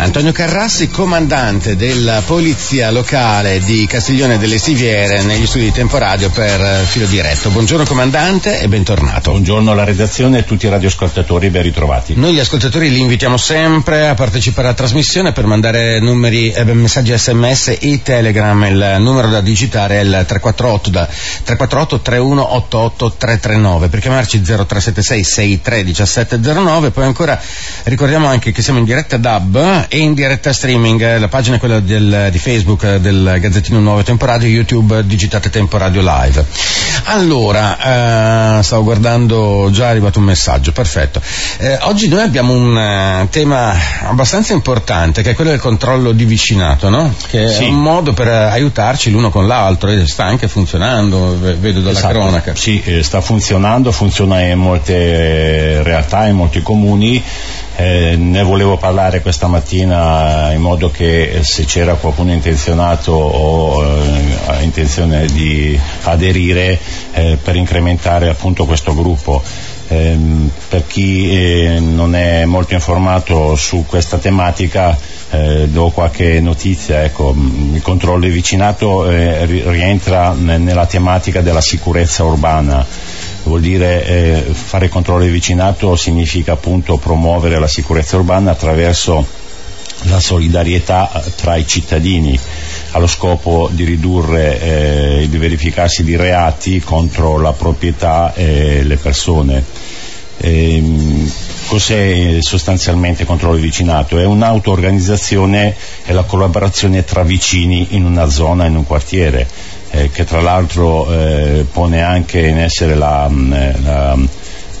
Antonio Carrassi, comandante della polizia locale di Castiglione delle Stiviere negli studi di Temporadio per filo diretto. Buongiorno comandante e bentornato. Buongiorno alla redazione e a tutti i radioascoltatori, ben ritrovati. Noi gli ascoltatori li invitiamo sempre a partecipare alla trasmissione per mandare numeri, eh, messaggi sms e telegram. Il numero da digitare è il 348 da 348 3188 339 per chiamarci 0376 63 1709. Poi ancora ricordiamo anche che siamo in diretta DAB e in diretta streaming. La pagina è quella del, di Facebook del Gazzettino Nuovo Temporadio, YouTube digitate Temporadio Live. Allora, eh, stavo guardando, già è arrivato un messaggio, perfetto. Eh, oggi noi abbiamo un uh, tema abbastanza importante che è quello del controllo di vicinato, no? Che sì. è un modo per aiutarci l'uno con l'altro e sta anche funzionando, vedo dalla esatto. cronaca. Sì, eh, sta funzionando, funziona in molte realtà, in molti comuni eh, ne volevo parlare questa mattina in modo che se c'era qualcuno intenzionato o eh, ha intenzione di aderire eh, per incrementare appunto questo gruppo. Ehm, per chi eh, non è molto informato su questa tematica eh, do qualche notizia, ecco, il controllo di vicinato eh, rientra nella tematica della sicurezza urbana vuol dire eh, fare controllo di vicinato significa appunto promuovere la sicurezza urbana attraverso la solidarietà eh, tra i cittadini allo scopo di ridurre eh, il verificarsi di reati contro la proprietà e le persone. Ehm, cos'è sostanzialmente controllo vicinato? È un'auto-organizzazione e la collaborazione tra vicini in una zona, in un quartiere eh, che tra l'altro eh, pone anche in essere la, mm, eh, la,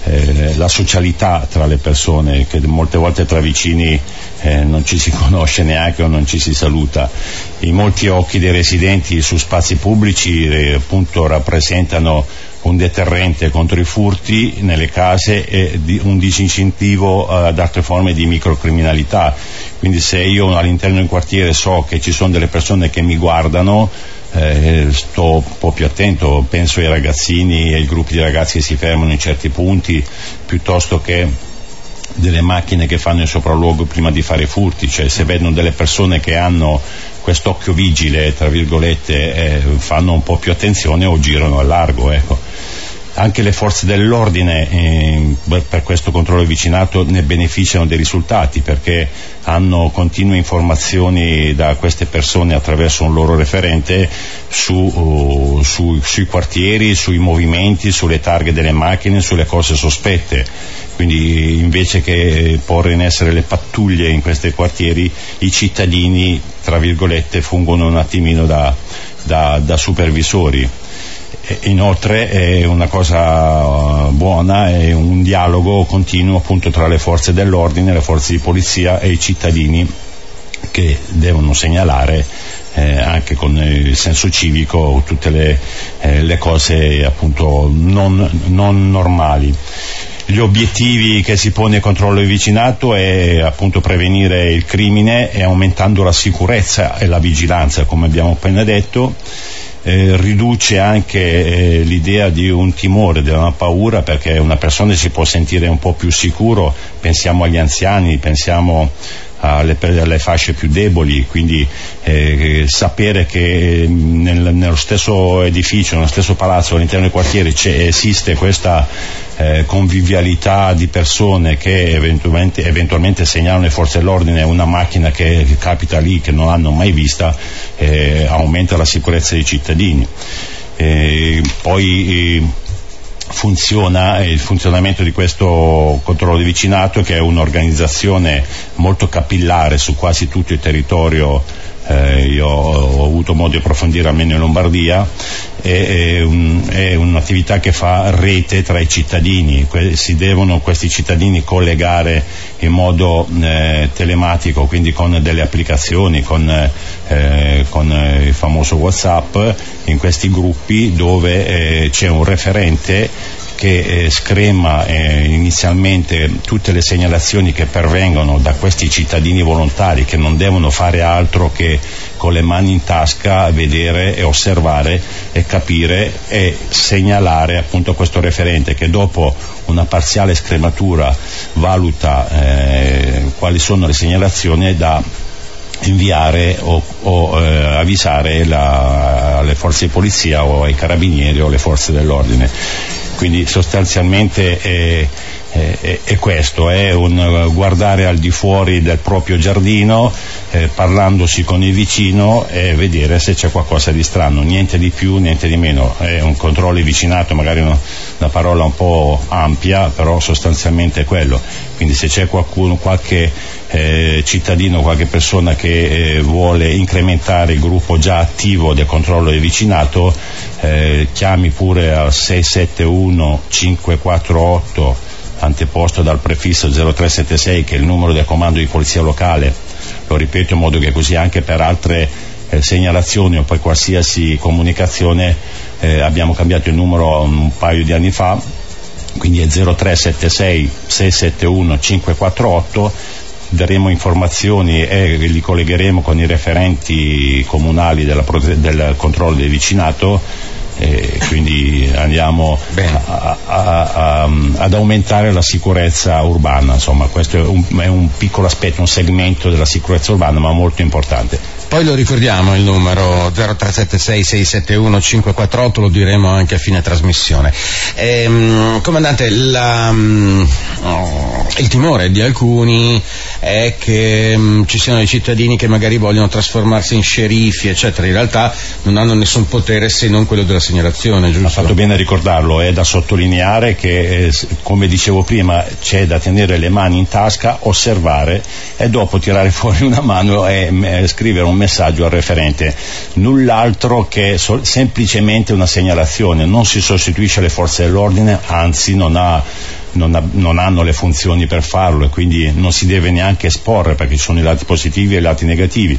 eh, la, socialità tra le persone, che molte volte tra vicini eh, non ci si conosce neanche o non ci si saluta. I molti occhi dei residenti su spazi pubblici appunto rappresentano un deterrente contro i furti nelle case e un disincentivo ad altre forme di microcriminalità. Quindi se io all'interno del quartiere so che ci sono delle persone che mi guardano, eh, sto un po' più attento, penso ai ragazzini e ai gruppi di ragazzi che si fermano in certi punti, piuttosto che delle macchine che fanno il sopralluogo prima di fare furti, cioè se vedono delle persone che hanno quest'occhio vigile, tra virgolette, eh, fanno un po' più attenzione o girano a largo. Ecco anche le forze dell'ordine eh, per questo controllo vicinato ne beneficiano dei risultati perché hanno continue informazioni da queste persone attraverso un loro referente su, uh, su, sui quartieri, sui movimenti, sulle targhe delle macchine, sulle cose sospette. Quindi invece che porre in essere le pattuglie in questi quartieri, i cittadini, tra virgolette, fungono un attimino da, da, da supervisori Inoltre è una cosa buona, è un dialogo continuo appunto tra le forze dell'ordine, le forze di polizia e i cittadini che devono segnalare eh, anche con il senso civico tutte le, eh, le cose appunto non, non normali. Gli obiettivi che si pone il controllo vicinato è appunto prevenire il crimine e aumentando la sicurezza e la vigilanza, come abbiamo appena detto, eh, riduce anche eh, l'idea di un timore, di una paura, perché una persona si può sentire un po' più sicuro, pensiamo agli anziani, pensiamo alle, alle fasce più deboli, quindi eh, sapere che nel, nello stesso edificio, nello stesso palazzo, all'interno del quartiere esiste questa eh, convivialità di persone che eventualmente, eventualmente, segnalano le forze dell'ordine una macchina che, capita lì che non hanno mai vista, eh, aumenta la sicurezza dei cittadini. poi funziona il funzionamento di questo controllo di vicinato che è un'organizzazione molto capillare su quasi tutto il territorio eh, io ho avuto modo di approfondire almeno in Lombardia, è, un, è, un'attività che fa rete tra i cittadini, que- si devono questi cittadini collegare in modo eh, telematico, quindi con delle applicazioni, con, eh, con il famoso Whatsapp, in questi gruppi dove eh, c'è un referente che eh, screma eh, inizialmente tutte le segnalazioni che pervengono da questi cittadini volontari che non devono fare altro che con le mani in tasca vedere e osservare e capire e segnalare appunto questo referente che dopo una parziale scrematura valuta eh, quali sono le segnalazioni da inviare o, o eh, avvisare la, le forze di polizia o ai carabinieri o alle forze dell'ordine. Quindi sostanzialmente è, è, è questo, è un guardare al di fuori del proprio giardino, eh, parlandosi con il vicino e vedere se c'è qualcosa di strano, niente di più, niente di meno, è un controllo vicinato, magari una, una parola un po' ampia, però sostanzialmente è quello. Quindi se c'è qualcuno, qualche eh, cittadino, qualche persona che eh, vuole incrementare il gruppo già attivo del controllo del vicinato, eh, chiami pure al 671 548 anteposto dal prefisso 0376 che è il numero del comando di polizia locale, lo ripeto in modo che così anche per altre eh, segnalazioni o poi qualsiasi comunicazione eh, abbiamo cambiato il numero un paio di anni fa, quindi è 0376 671 548 daremo informazioni e li collegheremo con i referenti comunali della, del controllo del vicinato e quindi andiamo a, a, a, ad aumentare la sicurezza urbana, insomma questo è un, è un piccolo aspetto, un segmento della sicurezza urbana ma molto importante. Poi lo ricordiamo il numero 0376 671 548, lo diremo anche a fine trasmissione. Ehm, comandante, la, um, il timore di alcuni è che um, ci siano dei cittadini che magari vogliono trasformarsi in sceriffi, eccetera. In realtà non hanno nessun potere se non quello della segnalazione, giusto? Ha fatto bene a ricordarlo, è da sottolineare che, eh, come dicevo prima, c'è da tenere le mani in tasca, osservare e dopo tirare fuori una mano e eh, scrivere un messaggio al referente, null'altro che so- semplicemente una segnalazione, non si sostituisce alle forze dell'ordine, anzi non, ha, non, ha, non hanno le funzioni per farlo e quindi non si deve neanche esporre perché ci sono i lati positivi e i lati negativi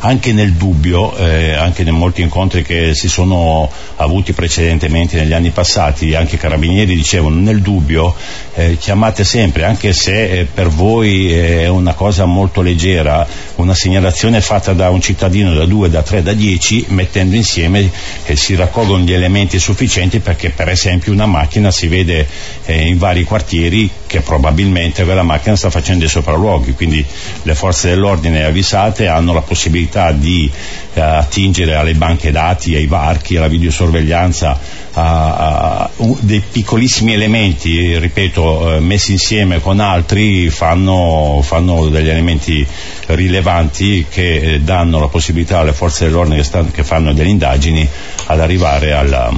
anche nel dubbio, eh, anche nei molti incontri che si sono avuti precedentemente negli anni passati, anche i carabinieri dicevano nel dubbio eh, chiamate sempre, anche se eh, per voi è una cosa molto leggera, una segnalazione fatta da un cittadino da 2, da 3, da 10, mettendo insieme eh, si raccolgono gli elementi sufficienti perché per esempio una macchina si vede eh, in vari quartieri che probabilmente quella macchina sta facendo dei sopralluoghi, quindi le forze dell'ordine avvisate hanno la possibilità di eh, attingere alle banche dati, ai varchi, alla videosorveglianza, a, a, a dei piccolissimi elementi, ripeto, eh, messi insieme con altri fanno, fanno degli elementi rilevanti che eh, danno la possibilità alle forze dell'ordine che, stanno, che fanno delle indagini ad arrivare alla,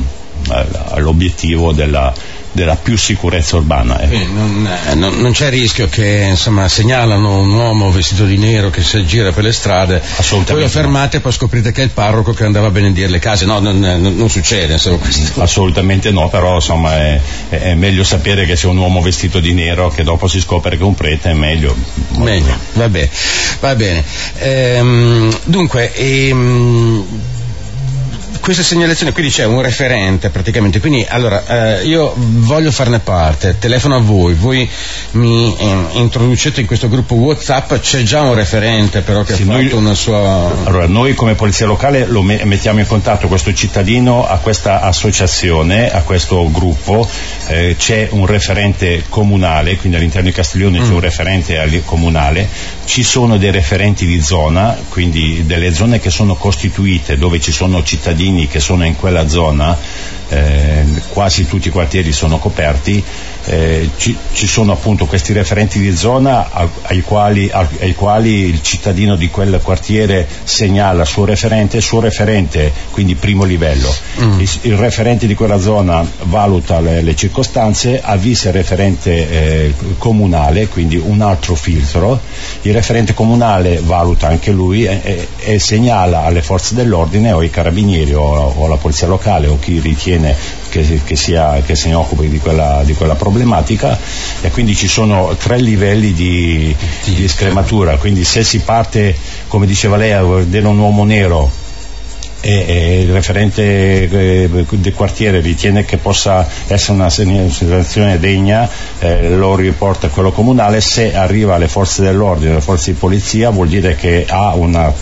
all'obiettivo della della più sicurezza urbana. Eh. Non, eh, non, non, c'è rischio che insomma, segnalano un uomo vestito di nero che si gira per le strade, poi lo fermate e poi scoprite che è il parroco che andava a benedire le case. No, non, non succede. Insomma, Assolutamente no, però insomma, è, è, meglio sapere che sia un uomo vestito di nero che dopo si scopre che è un prete, è meglio. Meglio, va bene. Va bene. Ehm, dunque, ehm, queste segnalazioni, quindi c'è un referente praticamente, quindi allora eh, io voglio farne parte, telefono a voi, voi mi eh, introducete in questo gruppo Whatsapp, c'è già un referente però che sì, ha fatto noi, una sua... Allora noi come Polizia Locale lo me- mettiamo in contatto questo cittadino a questa associazione, a questo gruppo, eh, c'è un referente comunale, quindi all'interno di Castiglione mm. c'è un referente comunale, ci sono dei referenti di zona, quindi delle zone che sono costituite dove ci sono cittadini che sono in quella zona eh, quasi tutti i quartieri sono coperti, eh, ci, ci, sono appunto questi referenti di zona ai quali, ai quali, il cittadino di quel quartiere segnala il suo referente, il suo referente, quindi primo livello. Mm. Il, il, referente di quella zona valuta le, le circostanze, avvisa il referente eh, comunale, quindi un altro filtro, il referente comunale valuta anche lui e, e segnala alle forze dell'ordine o ai carabinieri o, o alla polizia locale o chi ritiene che, che, sia, che se ne occupi di quella, di quella, problematica. E quindi ci sono tre livelli di, di scrematura, quindi se si parte, come diceva lei, a vedere un uomo nero e, il referente eh, del quartiere ritiene che possa essere una segnalazione degna, eh, lo riporta a quello comunale, se arriva alle forze dell'ordine, alle forze di polizia vuol dire che ha una,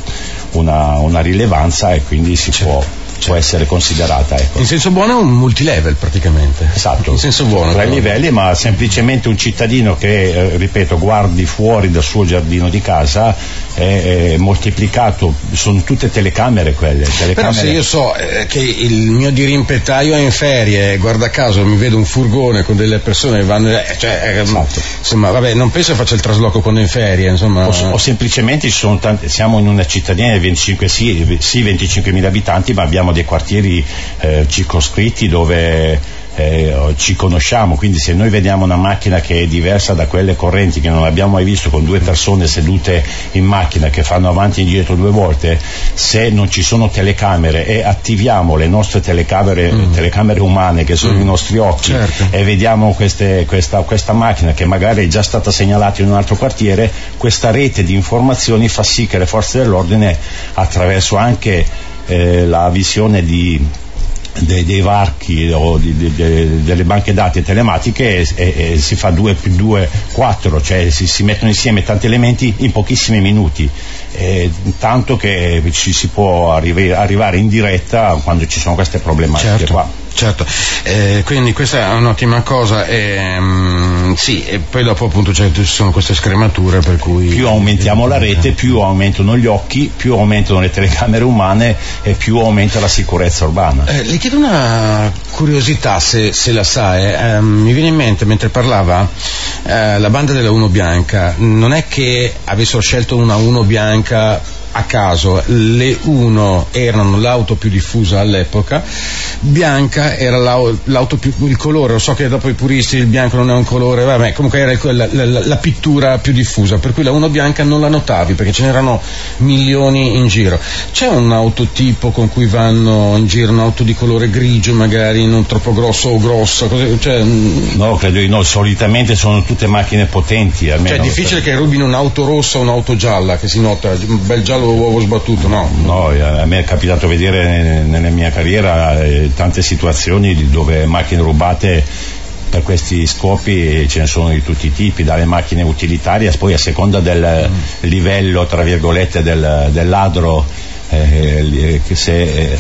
una, una rilevanza e quindi si certo. può può essere considerata. Ecco. In senso buono è un multilevel praticamente. Esatto. In senso buono. Tra i livelli, ma semplicemente un cittadino che, eh, ripeto, guardi fuori dal suo giardino di casa è, è moltiplicato, sono tutte telecamere quelle. Telecamere. Però se io so eh, che il mio dirimpettaio è in ferie, guarda caso mi vedo un furgone con delle persone che vanno, eh, cioè, eh, esatto. insomma, vabbè, non penso che faccia il trasloco quando è in ferie, insomma. O, o semplicemente tanti, siamo in una cittadina di 25, sì, sì 25.000 abitanti, ma abbiamo dei quartieri eh, circoscritti dove eh, ci conosciamo, quindi se noi vediamo una macchina che è diversa da quelle correnti che non abbiamo mai visto con due persone sedute in macchina che fanno avanti e indietro due volte, se non ci sono telecamere e attiviamo le nostre telecamere, mm. telecamere umane che sono mm. i nostri occhi certo. e vediamo queste, questa, questa macchina che magari è già stata segnalata in un altro quartiere, questa rete di informazioni fa sì che le forze dell'ordine attraverso anche eh, la visione di dei, dei, varchi o di, di, delle banche dati telematiche e, e, e, si fa 2 più 2 4 cioè si, si, mettono insieme tanti elementi in pochissimi minuti eh, tanto che ci si può arrivi, arrivare in diretta quando ci sono queste problematiche certo. qua certo, eh, quindi questa è un'ottima cosa e, um, sì, e poi dopo appunto cioè, ci sono queste scremature per cui... Più aumentiamo la rete, più aumentano gli occhi, più aumentano le telecamere umane e più aumenta la sicurezza urbana. Eh, le chiedo una curiosità se, se la sa, eh, mi viene in mente mentre parlava eh, la banda della Uno Bianca, non è che avessero scelto una Uno Bianca Lanka a caso, le 1 erano l'auto più diffusa all'epoca, bianca era l'auto più, il colore, lo so che dopo i puristi il bianco non è un colore, vabbè, comunque era la, la, la pittura più diffusa, per cui la 1 bianca non la notavi perché ce n'erano milioni in giro. C'è un autotipo con cui vanno in giro, un'auto di colore grigio magari, non troppo grosso o grossa? Così, cioè, mm. no, credo di no, solitamente sono tutte macchine potenti. Almeno cioè è difficile che rubino un'auto rossa o un'auto gialla, che si nota, un bel giallo uovo sbattuto, no? No, a me è capitato vedere nella mia carriera eh, tante situazioni dove macchine rubate per questi scopi ce ne sono di tutti i tipi, dalle macchine utilitarie, poi a seconda del mm. livello, tra virgolette, del, del ladro, eh, che se eh,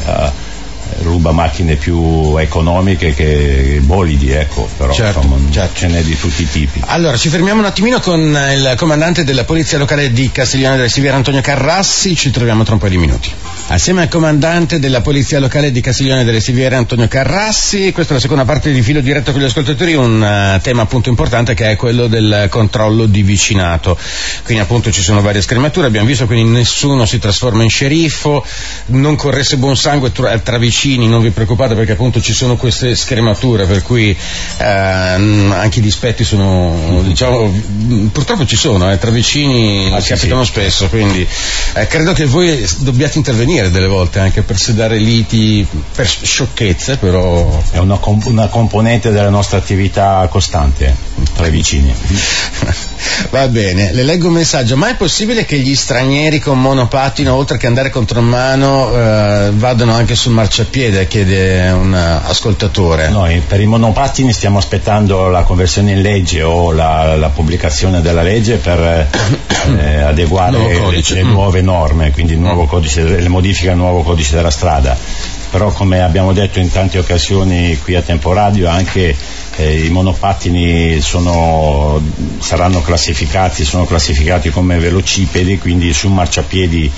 ruba macchine più economiche che bolidi, ecco, però certo, insomma, certo. ce n'è di tutti i tipi. Allora, ci fermiamo un attimino con il comandante della Polizia Locale di Castiglione della Siviera, Antonio Carrassi, ci troviamo tra un po' di minuti. Assieme al comandante della Polizia Locale di Castiglione delle Siviere, Antonio Carrassi, questa è la seconda parte di filo diretto con gli ascoltatori, un uh, tema appunto importante che è quello del controllo di vicinato. Quindi appunto ci sono varie scremature, abbiamo visto quindi nessuno si trasforma in sceriffo, non corresse buon sangue tra, tra vicini vicini, non vi preoccupate perché appunto ci sono queste scremature, per cui eh, anche i dispetti sono, diciamo, purtroppo ci sono, eh, tra vicini ah, capitano sì. spesso, quindi eh, credo che voi dobbiate intervenire delle volte anche per sedare liti per sciocchezze, però... È una, comp- una componente della nostra attività costante tra i vicini. Va bene, le leggo un messaggio. Ma è possibile che gli stranieri con monopattino, oltre che andare contro mano, eh, vadano anche sul marciapiede? Chiede un ascoltatore. Noi per i monopattini stiamo aspettando la conversione in legge o la, la pubblicazione della legge per eh, adeguare le, le, nuove norme, quindi il nuovo codice, le modifiche al nuovo codice della strada. Però come abbiamo detto in tante occasioni qui a Tempo Radio anche eh, i monopattini sono, saranno classificati, sono classificati come velocipedi, quindi su marciapiedi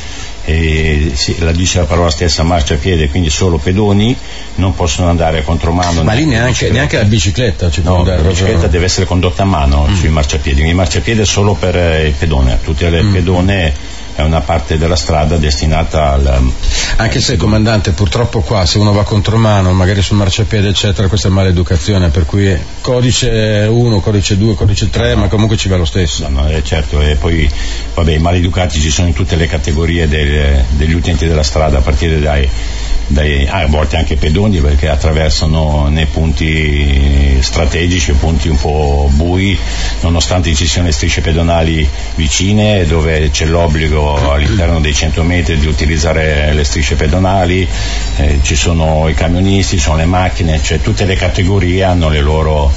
eh, sì, la dice la parola stessa marciapiede, quindi solo pedoni non possono andare a contromano. Ma lì neanche, neanche, la bicicletta ci no, andare. La bicicletta deve essere condotta a mano mm. sui marciapiedi, il marciapiede è solo per eh, il pedone, tutte le mm. pedone è una parte della strada destinata al... Anche se, comandante, purtroppo qua se uno va contro mano, magari sul marciapiede, eccetera, questa è maleducazione, per cui codice 1, codice 2, codice 3, no. ma comunque ci va lo stesso. No, no, eh, certo, e poi, vabbè, i maleducati ci sono in tutte le categorie del, degli utenti della strada, a partire dai dai, a volte anche pedoni perché attraversano nei punti strategici, punti un po' bui, nonostante ci siano le strisce pedonali vicine dove c'è l'obbligo all'interno dei 100 metri di utilizzare le strisce pedonali, eh, ci sono i camionisti, ci sono le macchine, cioè tutte le categorie hanno le loro...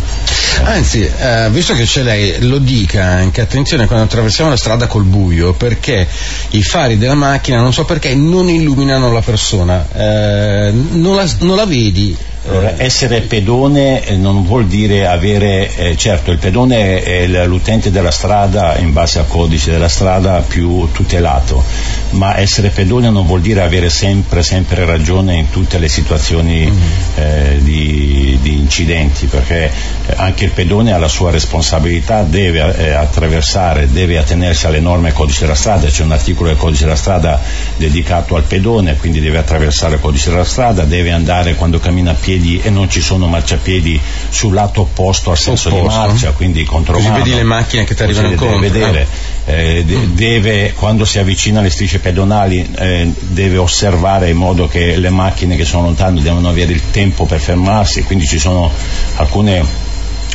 Anzi, eh, visto che c'è lei, lo dica anche, attenzione quando attraversiamo la strada col buio, perché i fari della macchina, non so perché, non illuminano la persona, eh, non, la, non la vedi, allora, essere pedone eh, non vuol dire avere, eh, certo il pedone è l'utente della strada in base al codice della strada più tutelato, ma essere pedone non vuol dire avere sempre, sempre ragione in tutte le situazioni mm-hmm. eh, di, di, incidenti, perché eh, anche il pedone ha la sua responsabilità, deve eh, attraversare, deve attenersi alle norme del codice della strada, c'è un articolo del codice della strada dedicato al pedone, quindi deve attraversare il codice della strada, deve andare quando cammina a piedi marciapiedi e non ci sono marciapiedi sul lato opposto al senso opposto. di marcia, quindi contromano. Così vedi le macchine che ti arrivano incontro. Deve vedere, eh, mm. deve, quando si avvicina alle strisce pedonali eh, deve osservare in modo che le macchine che sono lontane devono avere il tempo per fermarsi, quindi ci sono alcune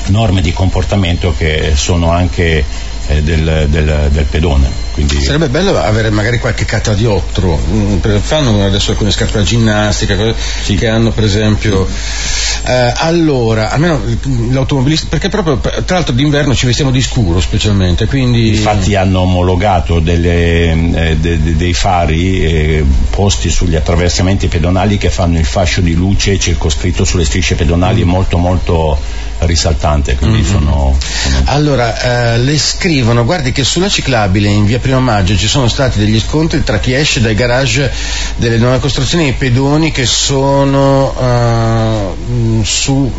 norme di comportamento che sono anche eh, del, del, del, pedone. Quindi... Sarebbe bello avere magari qualche catadiotro, mm, fanno adesso alcune scarpe da ginnastica sì. che hanno per esempio... Eh, allora, almeno l'automobilista, perché proprio tra l'altro d'inverno ci vestiamo di scuro specialmente, quindi... Infatti hanno omologato delle, eh, de, de, dei fari eh, posti sugli attraversamenti pedonali che fanno il fascio di luce circoscritto sulle strisce pedonali mm. molto molto risaltante, quindi mm-hmm. sono, sono... Allora, eh, le scrivono, guardi che sulla ciclabile in via Primo Maggio. Ci sono stati degli scontri tra chi esce dai garage delle nuove costruzioni e i pedoni che sono uh, su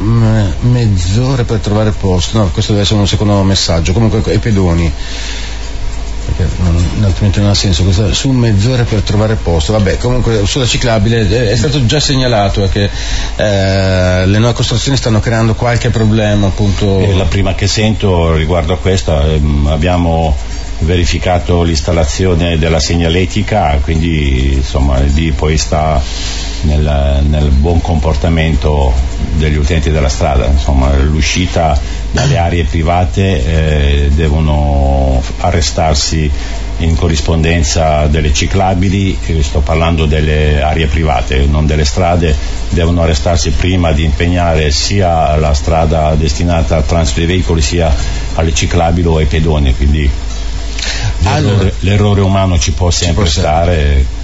mezz'ora per trovare posto, no, questo deve essere un secondo messaggio, comunque i pedoni. Perché non, altrimenti non ha senso, questa, su mezz'ora per trovare posto, vabbè comunque sulla ciclabile è, è stato già segnalato che eh, le nuove costruzioni stanno creando qualche problema appunto. È la prima che sento riguardo a questa, ehm, abbiamo verificato l'installazione della segnaletica, quindi insomma lì poi sta nel, nel, buon comportamento degli utenti della strada, insomma l'uscita dalle aree private eh, devono arrestarsi in corrispondenza delle ciclabili, sto parlando delle aree private, non delle strade, devono arrestarsi prima di impegnare sia la strada destinata al transito veicoli sia alle ciclabili o ai pedoni, quindi l'errore, allora, l'errore umano ci può sempre ci può stare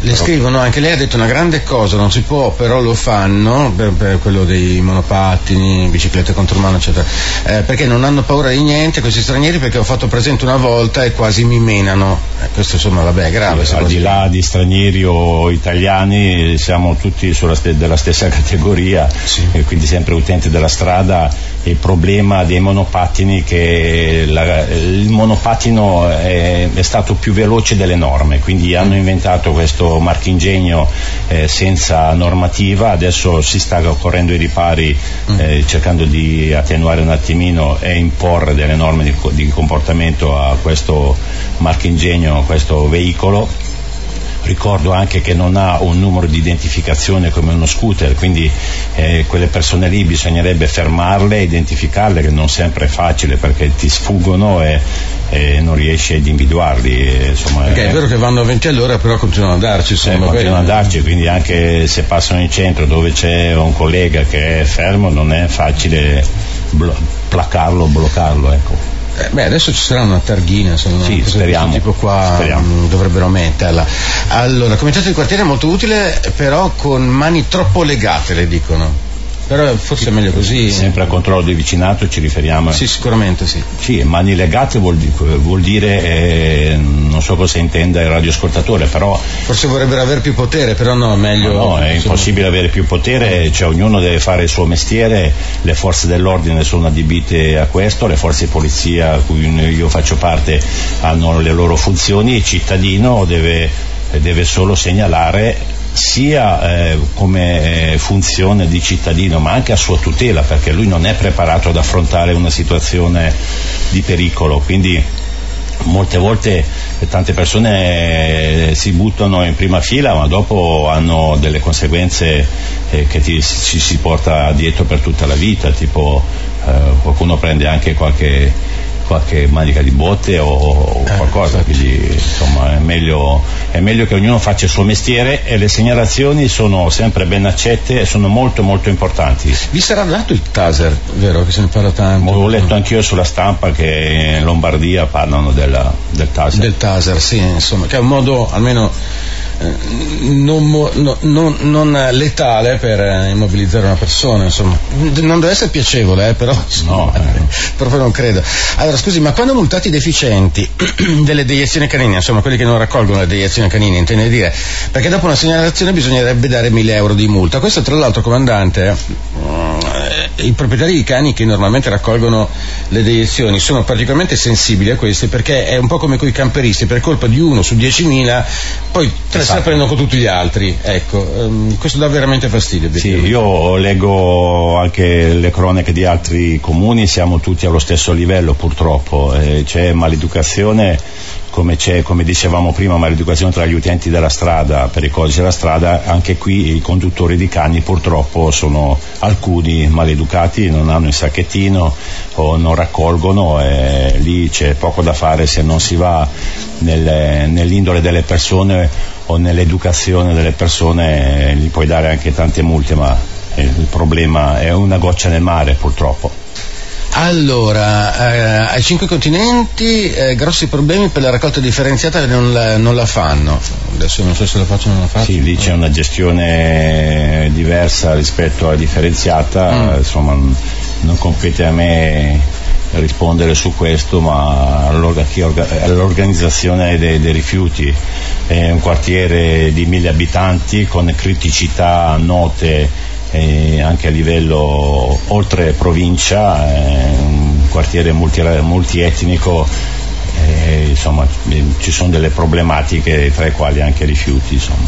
le scrivono anche lei ha detto una grande cosa, non si può, però lo fanno per, per quello dei monopattini, biciclette contro mano, eccetera, eh, perché non hanno paura di niente questi stranieri perché ho fatto presente una volta e quasi mi menano. Eh, questo insomma vabbè è grave. Sì, al di là di stranieri o italiani siamo tutti st- della stessa categoria sì. e quindi sempre utenti della strada. Il problema dei monopattini è che la, il monopattino è, è stato più veloce delle norme, quindi hanno inventato questo marchingegno eh, senza normativa, adesso si sta correndo i ripari mm. eh, cercando di attenuare un attimino e imporre delle norme di, di comportamento a questo marchingegno, a questo veicolo ricordo anche che non ha un numero di identificazione come uno scooter, quindi eh, quelle persone lì bisognerebbe fermarle, identificarle, che non sempre è facile perché ti sfuggono e, e non riesci ad individuarli. Insomma, perché è, è vero che vanno a 20 all'ora, però continuano ad andarci. Eh, continuano ad andarci, quindi anche se passano in centro dove c'è un collega che è fermo non è facile blo- placarlo, bloccarlo. Ecco. Eh, beh, adesso ci sarà una targhina, insomma, sì, speriamo, tipo qua speriamo. Mh, mm, dovrebbero metterla. Allora, comitato di quartiere è molto utile, però con mani troppo legate, le dicono. Però forse è meglio così. Sempre al controllo di vicinato ci riferiamo. Sì, sicuramente sì. Sì, mani legate vuol, vuol dire, eh, non so cosa intenda il radioascoltatore, però... Forse vorrebbero avere più potere, però no, meglio... No, no è impossibile avere più potere, cioè ognuno deve fare il suo mestiere, le forze dell'ordine sono adibite a questo, le forze di polizia a cui io faccio parte hanno le loro funzioni, il cittadino deve, deve solo segnalare sia eh, come eh, funzione di cittadino ma anche a sua tutela perché lui non è preparato ad affrontare una situazione di pericolo. Quindi molte volte tante persone si buttano in prima fila ma dopo hanno delle conseguenze eh, che ti, ci si porta dietro per tutta la vita, tipo eh, qualcuno prende anche qualche qualche manica di botte o, o eh, qualcosa, quindi insomma è meglio, è meglio, che ognuno faccia il suo mestiere e le segnalazioni sono sempre ben accette e sono molto molto importanti. Vi sarà dato il taser, vero? Che se ne parla tanto. Ho letto anch'io sulla stampa che in Lombardia parlano della, del taser. Del taser, sì, insomma, che è un modo almeno non, non, non, letale per eh, immobilizzare una persona, insomma. Non deve essere piacevole, eh, però insomma, no, eh. proprio non credo. Allora, scusi, ma quando multati i deficienti delle deiezioni canine, insomma, quelli che non raccolgono le deiezioni canine, intende dire, perché dopo una segnalazione bisognerebbe dare 1000 euro di multa. Questo, tra l'altro, comandante, eh, i proprietari di cani che normalmente raccolgono le deiezioni sono particolarmente sensibili a queste perché è un po' come con i camperisti, per colpa di uno su 10.000, poi tre se la prendono con tutti gli altri. Ecco, um, questo dà veramente fastidio. Sì, io leggo anche le cronache di altri comuni, siamo tutti allo stesso livello purtroppo, eh, c'è maleducazione come, come, dicevamo prima, maleducazione tra gli utenti della strada per i codici della strada, anche qui i conduttori di cani purtroppo sono alcuni maleducati, non hanno il sacchettino o non raccolgono e lì c'è poco da fare se non si va nel, nell'indole delle persone o nell'educazione delle persone, gli puoi dare anche tante multe, ma il problema è una goccia nel mare purtroppo. Allora, eh, ai cinque continenti eh, grossi problemi per la raccolta differenziata non la, non la, fanno. Adesso non so se la faccio o non la faccio. Sì, lì c'è una gestione diversa rispetto alla differenziata, mm. insomma non compete a me rispondere su questo, ma all'organizzazione dei, dei rifiuti. È un quartiere di mille abitanti con criticità note eh, anche a livello oltre provincia, eh, un quartiere multi, multietnico eh, insomma ci sono delle problematiche tra le quali anche rifiuti insomma.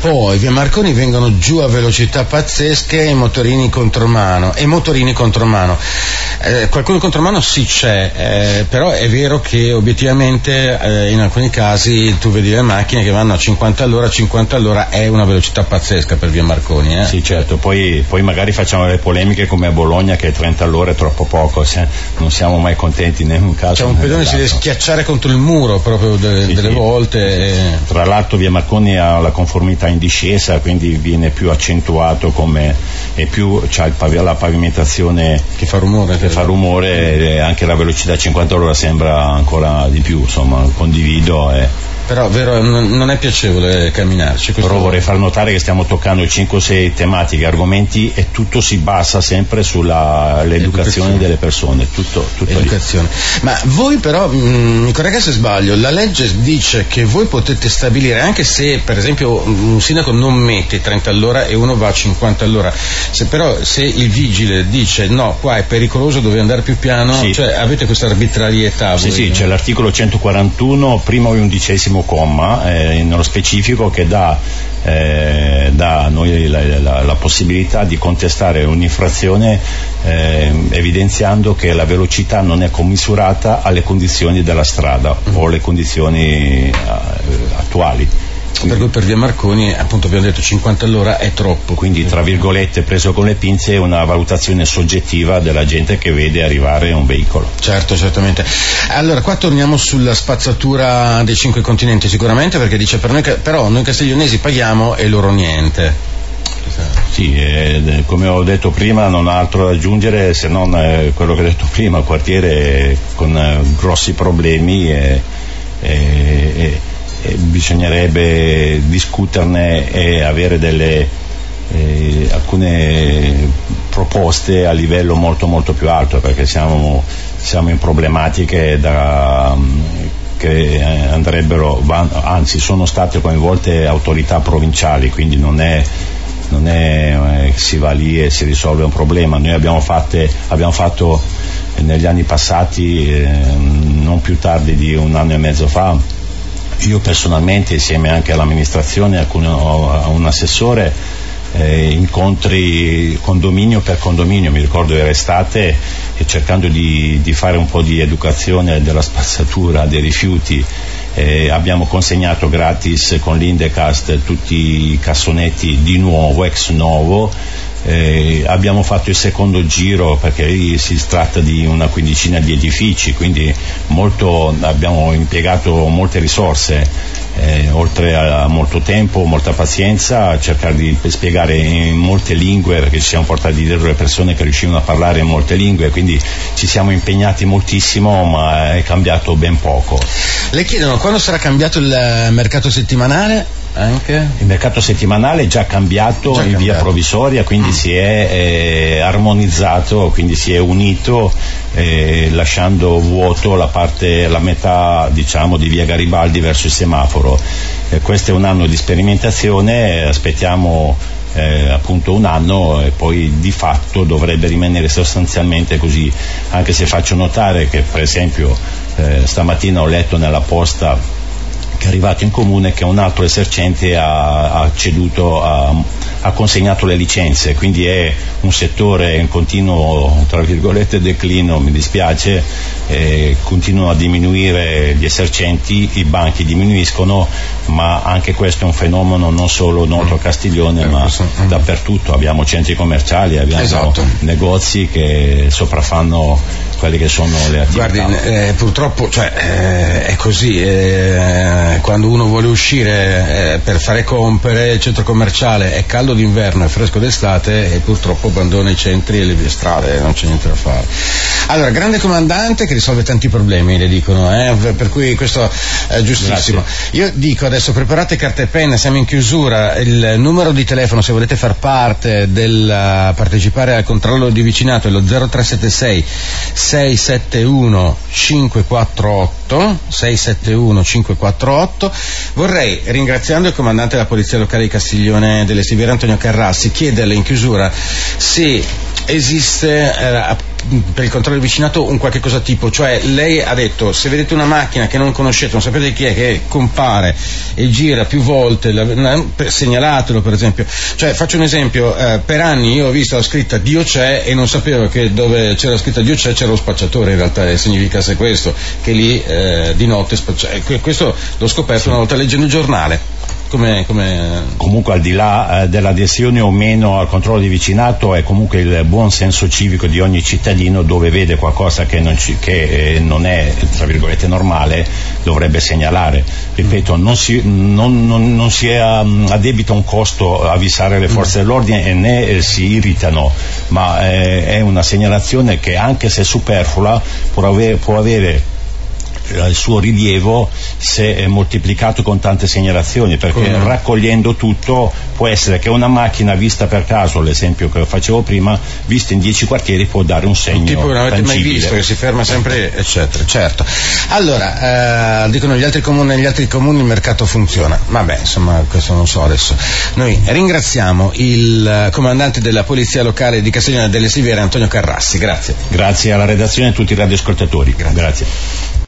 poi via Marconi vengono giù a velocità pazzesche i motorini contromano e motorini contromano eh, qualcuno contromano sì c'è eh, però è vero che obiettivamente eh, in alcuni casi tu vedi le macchine che vanno a 50 all'ora 50 all'ora è una velocità pazzesca per via Marconi eh. sì certo poi, poi, magari facciamo le polemiche come a Bologna che 30 all'ora è troppo poco se non siamo mai contenti in un caso cioè un pedone si deve schiacciare contro il muro proprio de, sì, delle sì. volte. E... Tra l'altro via Marconi ha la conformità in discesa, quindi viene più accentuato come e più c'ha pav- la pavimentazione che fa rumore, che fa rumore e anche la velocità 50 all'ora sembra ancora di più, insomma condivido. E però vero, non è piacevole camminarci. Però vorrei far notare che stiamo toccando 5-6 tematiche, argomenti e tutto si basa sempre sull'educazione delle persone. Tutto, tutto Educazione. Ma voi però, mm, mi corregga se sbaglio, la legge dice che voi potete stabilire, anche se per esempio un sindaco non mette 30 all'ora e uno va a 50 all'ora, se però se il vigile dice no, qua è pericoloso, dove andare più piano, sì. cioè avete questa arbitrarietà. Sì, voi, sì, no? c'è l'articolo 141, primo e undicesimo primo comma, eh, nello specifico, che dà, eh, a noi la, la, la, possibilità di contestare un'infrazione eh, evidenziando che la velocità non è commisurata alle condizioni della strada o alle condizioni eh, attuali. Per cui per via Marconi, appunto abbiamo detto 50 all'ora è troppo. Quindi tra virgolette preso con le pinze è una valutazione soggettiva della gente che vede arrivare un veicolo. Certo, certamente. Allora qua torniamo sulla spazzatura dei cinque continenti sicuramente perché dice per noi, però noi castiglionesi paghiamo e loro niente. Sì, eh, come ho detto prima non ho altro da aggiungere se non eh, quello che ho detto prima, quartiere con eh, grossi problemi e, e bisognerebbe discuterne e avere delle, eh, alcune proposte a livello molto molto più alto perché siamo, siamo in problematiche da, che andrebbero, anzi sono state coinvolte autorità provinciali, quindi non è, non è eh, si va lì e si risolve un problema. Noi abbiamo, fatte, abbiamo fatto negli anni passati, eh, non più tardi di un anno e mezzo fa, io personalmente insieme anche all'amministrazione, a un assessore, eh, incontri condominio per condominio, mi ricordo era estate e cercando di, di fare un po' di educazione della spazzatura dei rifiuti eh, abbiamo consegnato gratis con l'Indecast tutti i cassonetti di nuovo, ex novo eh, abbiamo fatto il secondo giro perché si tratta di una quindicina di edifici, quindi molto, abbiamo impiegato molte risorse, eh, oltre a molto tempo, molta pazienza, a cercare di spiegare in molte lingue, perché ci siamo portati dietro le persone che riuscivano a parlare in molte lingue, quindi ci siamo impegnati moltissimo, ma è cambiato ben poco. Le chiedono quando sarà cambiato il mercato settimanale? Anche? Il mercato settimanale è già cambiato già in cambiato. via provvisoria, quindi mm. si è eh, armonizzato, quindi si è unito eh, lasciando vuoto la, parte, la metà diciamo, di via Garibaldi verso il semaforo. Eh, questo è un anno di sperimentazione, aspettiamo eh, appunto un anno e poi di fatto dovrebbe rimanere sostanzialmente così, anche se faccio notare che per esempio eh, stamattina ho letto nella posta che è arrivato in comune che un altro esercente ha, ha ceduto, ha, ha, consegnato le licenze, quindi è un settore in continuo tra virgolette declino, mi dispiace, eh, continuano a diminuire gli esercenti, i banchi diminuiscono, ma anche questo è un fenomeno non solo noto a Castiglione eh, ma mm. dappertutto, abbiamo centri commerciali, abbiamo esatto. negozi che sopraffanno quelle che sono le attività. Guardi, eh, purtroppo cioè, eh, è così, eh, quando uno vuole uscire eh, per fare compere, il centro commerciale è caldo d'inverno e fresco d'estate e purtroppo abbandona i centri e le vie strade, non c'è niente da fare. Allora, grande comandante che risolve tanti problemi, le dicono, eh, per cui questo è giustissimo. Grazie. Io dico adesso preparate carta e penna, siamo in chiusura, il numero di telefono se volete far parte del partecipare al controllo di vicinato è lo 0376 671 548 671 548 vorrei ringraziando il comandante della polizia locale di Castiglione delle Stiviere Antonio Carrassi chiederle in chiusura se esiste eh, per il controllo vicinato un qualche cosa tipo, cioè lei ha detto se vedete una macchina che non conoscete, non sapete chi è, che compare e gira più volte, segnalatelo per esempio, cioè faccio un esempio, eh, per anni io ho visto la scritta Dio c'è e non sapevo che dove c'era scritta Dio c'è c'era lo spacciatore in realtà e significasse questo, che lì eh, di notte spaccia, questo l'ho scoperto una volta leggendo il giornale. Come, come... Comunque al di là eh, dell'adesione o meno al controllo di vicinato è comunque il buon senso civico di ogni cittadino dove vede qualcosa che non, ci, che, eh, non è normale dovrebbe segnalare. Ripeto, non si, non, non, non si è um, a debito un costo avvisare le forze mm. dell'ordine e né eh, si irritano, ma eh, è una segnalazione che anche se superflua può avere, può avere il suo rilievo se è moltiplicato con tante segnalazioni, perché Come? raccogliendo tutto può essere che una macchina vista per caso, l'esempio che facevo prima, vista in dieci quartieri può dare un segno. Tipo non avete mai visto che si ferma sempre, eccetera. Certo. Allora, eh, dicono gli altri comuni, negli altri comuni il mercato funziona. Vabbè, insomma, questo non so adesso. Noi ringraziamo il comandante della polizia locale di Castiglione delle Siviere, Antonio Carrassi. Grazie. Grazie alla redazione e a tutti i radioascoltatori. Grazie. Grazie.